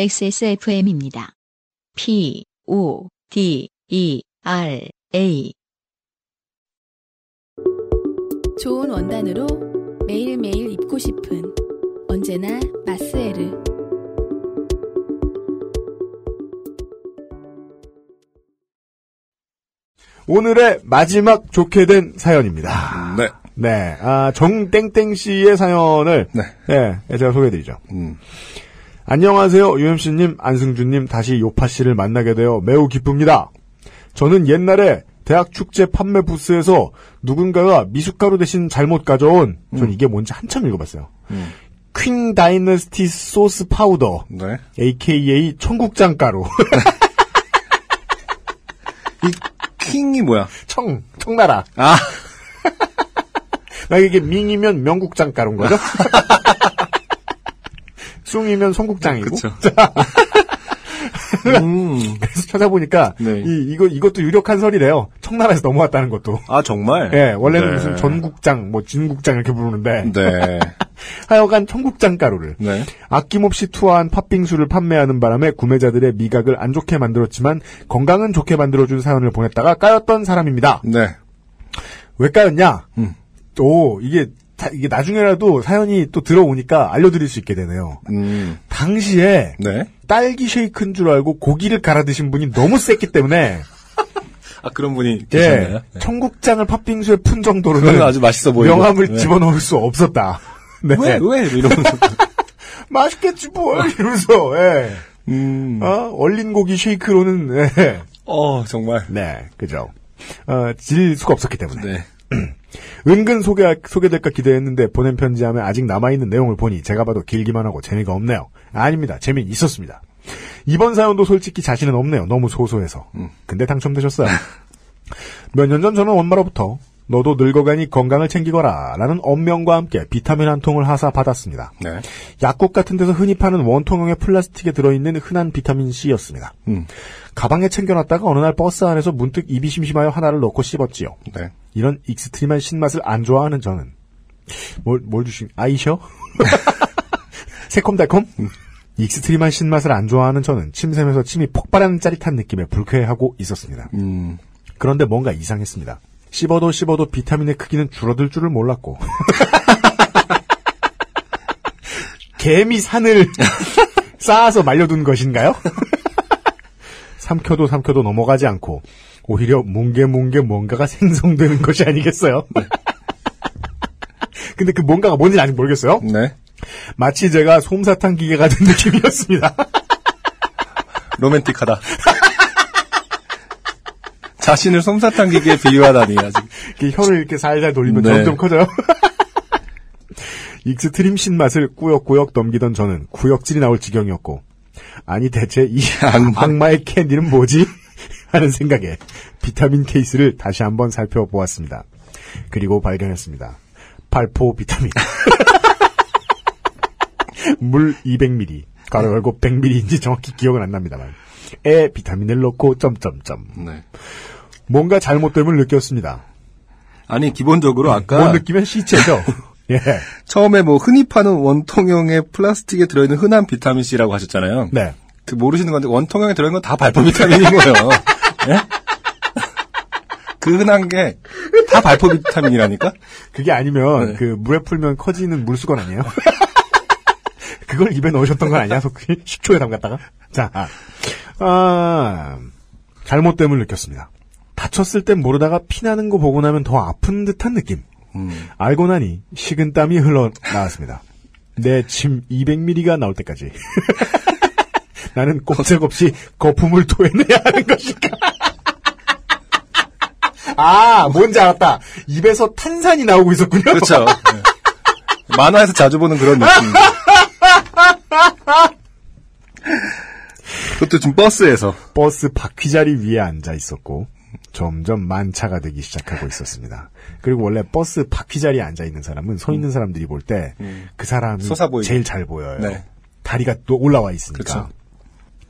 XSFM입니다. P, O, D, E, R, A. 좋은 원단으로 매일매일 입고 싶은 언제나 마스에르. 오늘의 마지막 좋게 된 사연입니다. 네. 네, 아, 정땡땡 씨의 사연을 네. 네, 제가 소개해드리죠. 음. 안녕하세요, 유엠씨님, 안승준님, 다시 요파 씨를 만나게 되어 매우 기쁩니다. 저는 옛날에 대학 축제 판매 부스에서 누군가가 미숫가루 대신 잘못 가져온, 전 이게 뭔지 한참 읽어봤어요. 음. Qing Dynasty sauce powder, 네. AKA 청국장 가루. 이 Qing이 뭐야? 청, 청나라. 아, 나 이게 밍이면 명국장 가루인 거죠? 숭이면 송국장이고. 음. 그래서 찾아보니까 네. 이 이거 이것도 유력한 설이래요. 청나라에서 넘어왔다는 것도. 아, 정말? 예, 원래는 네. 무슨 전국장, 뭐 진국장 이렇게 부르는데 네. 하여간 청국장 가루를 네. 아낌없이 투하한 팥빙수를 판매하는 바람에 구매자들의 미각을 안 좋게 만들었지만 건강은 좋게 만들어준 사연을 보냈다가 까였던 사람입니다. 네. 왜 까였냐? 음. 또 이게 다- 이게 나중에라도 사연이 또 들어오니까 알려드릴 수 있게 되네요. 음. 당시에 네. 딸기 쉐이크인 줄 알고 고기를 갈아 드신 분이 너무 셌기 때문에 아, 그런 분이 예, 계셨나요? 네. 청국장을 팥빙수에 푼 정도로는 아주 맛있어 보이고. 명함을 네. 집어넣을 수 없었다. 네. 왜, 왜? 이러면서. 맛있겠지 뭘 이러면서 예. 음. 어, 얼린 고기 쉐이크로는 예. 어, 정말. 네 그죠 어, 질 수가 없었기 때문에 네. 은근 소개 소개될까 기대했는데 보낸 편지함에 아직 남아있는 내용을 보니 제가 봐도 길기만 하고 재미가 없네요 아닙니다 재미는 있었습니다 이번 사연도 솔직히 자신은 없네요 너무 소소해서 음. 근데 당첨되셨어요 몇 년 전 저는 엄마로부터 너도 늙어가니 건강을 챙기거라 라는 엄명과 함께 비타민 한 통을 하사 받았습니다 네. 약국 같은 데서 흔히 파는 원통형의 플라스틱에 들어있는 흔한 비타민 C였습니다. 음. 가방에 챙겨놨다가 어느 날 버스 안에서 문득 입이 심심하여 하나를 넣고 씹었지요. 네. 이런 extreme한 신맛을 안 좋아하는 저는 뭘, 뭘 주신 아이셔? 새콤달콤? extreme한 신맛을 안 좋아하는 저는 침샘에서 침이 폭발하는 짜릿한 느낌에 불쾌해하고 있었습니다. 음. 그런데 뭔가 이상했습니다. 씹어도 씹어도 비타민의 크기는 줄어들 줄을 몰랐고. 개미 산을 쌓아서 말려둔 것인가요? 삼켜도 삼켜도 넘어가지 않고 오히려 뭉게뭉게 뭔가가 생성되는 것이 아니겠어요? 근데 그 뭔가가 뭔지 아직 모르겠어요. 네. 마치 제가 솜사탕 기계가 된 느낌이었습니다. 로맨틱하다. 자신을 솜사탕 기계에 비유하다니, 아직. 이렇게 혀를 이렇게 살살 돌리면 네. 점점 커져요. extreme 신맛을 꾸역꾸역 넘기던 저는 구역질이 나올 지경이었고 아니 대체 이 악마. 악마의 캔디는 뭐지? 하는 생각에 비타민 케이스를 다시 한번 살펴보았습니다. 그리고 발견했습니다. 발포 비타민. 물 200ml. 가로 열고 100ml인지 정확히 기억은 안 납니다만. 에 비타민을 넣고 점점점. 네. 뭔가 잘못됨을 느꼈습니다. 아니, 기본적으로 아까. 못 느끼면 시체죠. 예. 처음에 뭐 흔히 파는 원통형의 플라스틱에 들어있는 흔한 비타민 C라고 하셨잖아요. 네. 그 모르시는 건데 원통형에 들어있는 건 다 발포 비타민인 거예요. 예? 그 흔한 게 다 발포 비타민이라니까? 그게 아니면 네. 그 물에 풀면 커지는 물수건 아니에요? 그걸 입에 넣으셨던 건 아니야? 속히 식초에 담갔다가? 자, 아, 잘못됨을 느꼈습니다. 다쳤을 땐 모르다가 피나는 거 보고 나면 더 아픈 듯한 느낌. 음. 알고 나니 식은 땀이 흘러나왔습니다. 내 침 200ml가 나올 때까지. 나는 꼼짝없이 거품을 토해내야 하는 것일까? 아, 뭔지 알았다. 입에서 탄산이 나오고 있었군요. 그렇죠. 네. 만화에서 자주 보는 그런 느낌. 그것도 지금 버스에서. 버스 바퀴자리 위에 앉아 있었고 점점 만차가 되기 시작하고 있었습니다. 그리고 원래 버스 바퀴자리에 앉아 있는 사람은 서 있는 사람들이 볼 때그 사람이 솟아 보이죠. 제일 잘 보여요. 네. 다리가 또 올라와 있으니까. 그쵸.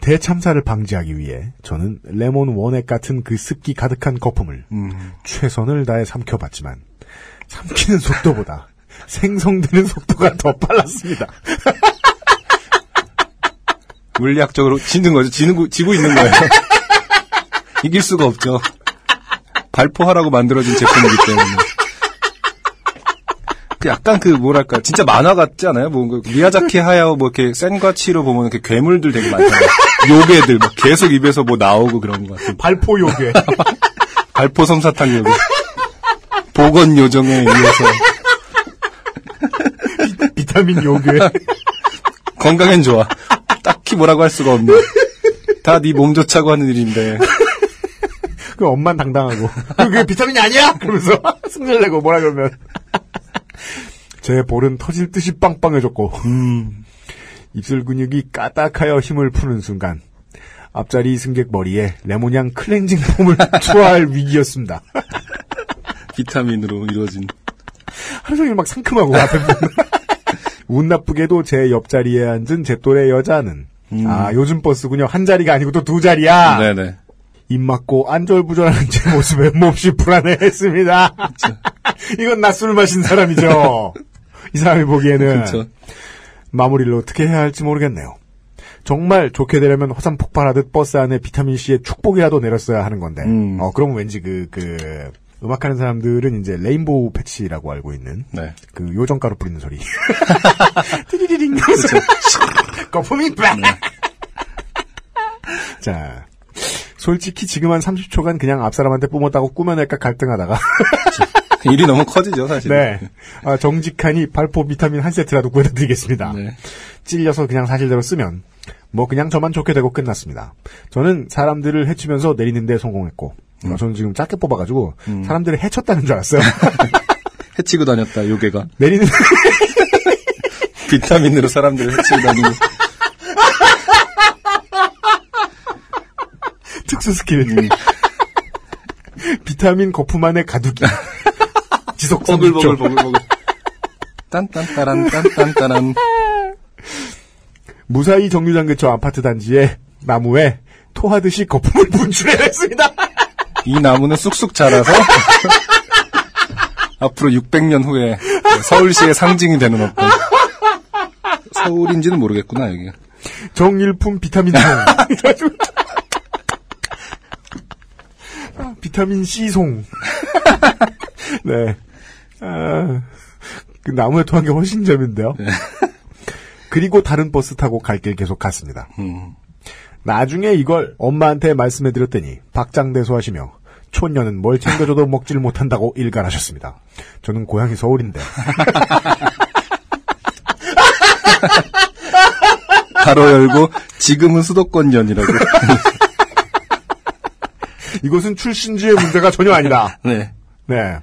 대참사를 방지하기 위해 저는 레몬 원액 같은 그 습기 가득한 거품을 음. 최선을 다해 삼켜봤지만 삼키는 속도보다 생성되는 속도가 더 빨랐습니다. 물리학적으로 지는 거죠. 지는, 지고 있는 거예요. 이길 수가 없죠. 발포하라고 만들어진 제품이기 때문에. 그 약간 그 뭐랄까 진짜 만화 같지 않아요? 뭐 미야자키 하야오 뭐 이렇게 센과 치로 보면 이렇게 괴물들 되게 많잖아요. 요괴들 막 계속 입에서 뭐 나오고 그런 것 같은. 발포 요괴. 발포 솜사탕 요괴. 보건 요정에 의해서 비타민 요괴. 건강엔 좋아. 딱히 뭐라고 할 수가 없네. 다 네 몸 좋자고 하는 일인데. 그 엄만 당당하고. 그게 비타민이 아니야! 그러면서 승질 내고 뭐라 그러면. 제 볼은 터질 듯이 빵빵해졌고, 음, 입술 근육이 까딱하여 힘을 푸는 순간, 앞자리 승객 머리에 레몬향 클렌징 폼을 투하할 위기였습니다. 비타민으로 이루어진. 하루 종일 막 상큼하고 앞에. 운 나쁘게도 제 옆자리에 앉은 제 또래 여자는 아 요즘 버스군요 한 자리가 아니고 또 두 자리야 네네. 입 맞고 안절부절하는 제 모습에 몹시 불안해했습니다 이건 낮술 마신 사람이죠 이 사람이 보기에는. 마무리를 어떻게 해야 할지 모르겠네요 정말 좋게 되려면 화산 폭발하듯 버스 안에 비타민C의 축복이라도 내렸어야 하는 건데 음. 어 그러면 왠지 그, 그 음악하는 사람들은 이제 레인보우 패치라고 알고 있는 네. 그 요정가루 뿌리는 소리. 띠리리링. 거품이 빡. 자. 솔직히 지금 한 30초간 그냥 앞사람한테 뿜었다고 꾸며낼까 갈등하다가. 일이 너무 커지죠, 사실. 네. 아, 정직하니 발포 비타민 한 세트라도 구해다 드리겠습니다. 네. 찔려서 그냥 사실대로 쓰면 뭐 그냥 저만 좋게 되고 끝났습니다. 저는 사람들을 해치면서 내리는데 성공했고 어, 저는 지금 짧게 뽑아가지고 사람들을 해쳤다는 줄 알았어요. 해치고 다녔다, 요괴가. 내리는 비타민으로 사람들을 해치고 다니고. 특수 스킬. 비타민 거품 안에 가두기. 지속 30초. 버글버글, 버글버글. 딴딴따란, 딴딴따란. 무사히 정류장 근처 아파트 단지에 나무에 토하듯이 거품을 분출해냈습니다. 이 나무는 쑥쑥 자라서 앞으로 600년 후에 서울시의 상징이 되는 어떤 서울인지는 모르겠구나 여기. 정일품 비타민 비타민 C 송. 네. 아, 그 나무에 토한 게 훨씬 재밌는데요. 그리고 다른 버스 타고 갈 길 계속 갔습니다. 음. 나중에 이걸 엄마한테 말씀해드렸더니 박장대소하시며 촌년은 뭘 챙겨줘도 먹질 못한다고 일갈하셨습니다. 저는 고향이 서울인데 가로 열고 지금은 수도권년이라고. 이것은 출신지의 문제가 전혀 아니다. 네. 네.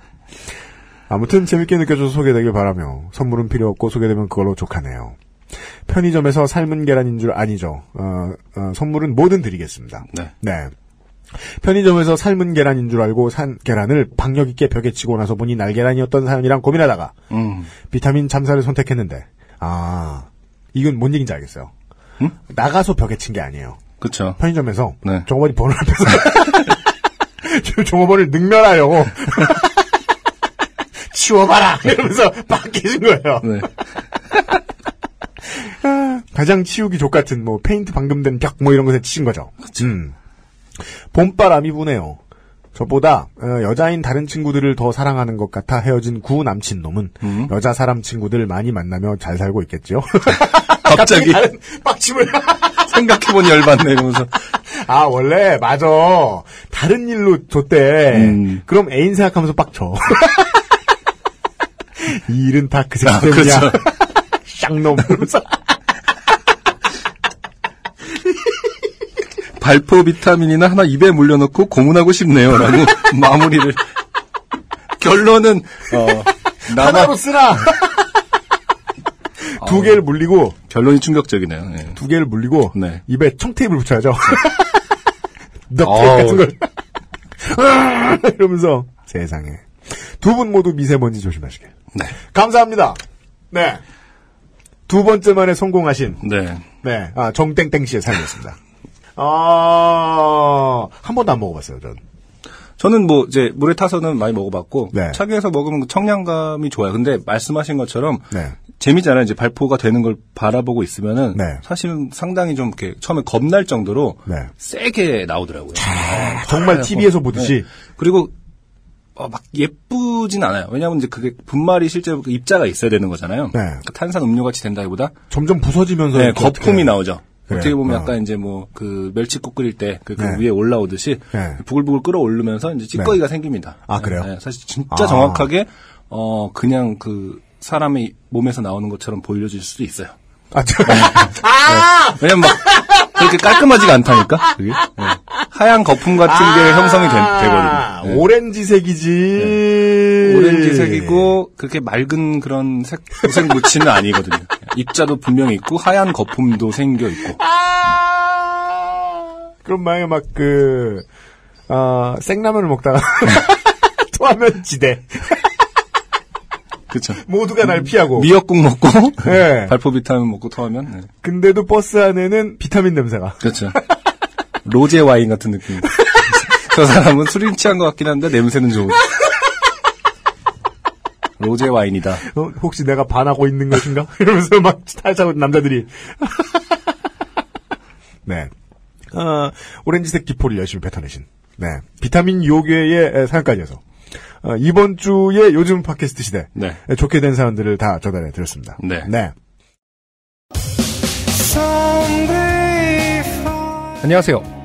아무튼 재밌게 느껴져서 소개되길 바라며 선물은 필요 없고 소개되면 그걸로 족하네요. 편의점에서 삶은 계란인 줄 아니죠. 어, 어, 선물은 뭐든 드리겠습니다. 네. 편의점에서 삶은 계란인 줄 알고 산 계란을 박력 있게 벽에 치고 나서 보니 날계란이었던 사연이랑 고민하다가 음. 비타민 잠사를 선택했는데 아 이건 뭔 얘기인지 알겠어요. 응? 나가서 벽에 친 게 아니에요. 그쵸. 편의점에서 네. 종업원이 번호 앞에서 종업원을 능멸하려고 치워봐라 이러면서 막 깨진 거예요. 네. 가장 치우기 족 같은 뭐 페인트 방금 된 벽 뭐 이런 것에 치신 거죠. 음. 봄바람이 부네요. 저보다 어, 여자인 다른 친구들을 더 사랑하는 것 같아 헤어진 구 남친 놈은 음. 여자 사람 친구들 많이 만나며 잘 살고 있겠죠. 갑자기 빡침을 생각해보니 열받네 이러면서. 아 원래 맞아 다른 일로 줬대. 음. 그럼 애인 생각하면서 빡쳐. 이 일은 다 그 새끼 아, 때문이야. 그렇죠. 쌍놈 발포 비타민이나 하나 입에 물려놓고 고문하고 싶네요 라고 마무리를. 결론은 어, 나만 하나로 쓰라. 두 개를 물리고 결론이 충격적이네요. 네. 두 개를 물리고 네. 입에 청테이프를 붙여야죠. 넉테이프 어우. 같은 걸 이러면서 세상에 두 분 모두 미세먼지 조심하시길. 네. 감사합니다. 네. 두 번째 만에 성공하신 네. 네, 아, 정땡땡 씨의 사연이었습니다. 아, 한 번도 안 먹어봤어요, 전. 저는 뭐 이제 물에 타서는 많이 먹어봤고 네. 차게해서 먹으면 그 청량감이 좋아요. 근데 말씀하신 것처럼 네. 재미잖아요. 이제 발포가 되는 걸 바라보고 있으면은 네. 사실은 상당히 좀 이렇게 처음에 겁날 정도로 네. 세게 나오더라고요. 네. 정말 아, TV에서 어, 보듯이 네. 그리고 어, 막 예쁘진 않아요. 왜냐하면 이제 그게 분말이 실제로 그 입자가 있어야 되는 거잖아요. 네. 그 탄산 음료 같이 된다기보다 점점 부서지면서 네, 거품이 나오죠. 그래요. 어떻게 보면 어. 약간 이제 뭐 그 멸치국 끓일 때그 네. 위에 올라오듯이 네. 부글부글 끓어오르면서 이제 찌꺼기가 생깁니다. 아, 그래요? 네, 사실 진짜 아. 정확하게 어 그냥 그 사람의 몸에서 나오는 것처럼 보여질 수도 있어요. 아, 저, 왜냐면 막 그렇게 깔끔하지가 않다니까. 그게 네. 하얀 거품 같은 게 형성이 되, 아, 거든요 네. 오렌지색이지. 오렌지색이고 그렇게 맑은 그런 색색 무치는 아니거든요. 입자도 분명히 있고 하얀 거품도 생겨 있고. 그럼 만약에 막 그, 아, 생라면을 먹다가 토하면 지대. 그렇죠. 모두가 날 피하고. 미역국 먹고 네. 발포 비타민 먹고 토하면 네. 근데도 버스 안에는 비타민 냄새가. 그렇죠. 로제 와인 같은 느낌. 저 사람은 술이 취한 것 같긴 한데 냄새는 좋은. 로제 와인이다. 어, 혹시 내가 반하고 있는 것인가? 이러면서 막 탈차고 남자들이. 네. 어, 오렌지색 기포를 열심히 뱉어내신. 네. 비타민 요괴의 사연까지 해서. 어, 이번 주에 요즘 팟캐스트 시대. 네. 좋게 된 사연들을 다 전달해 드렸습니다. 네. 네. 안녕하세요.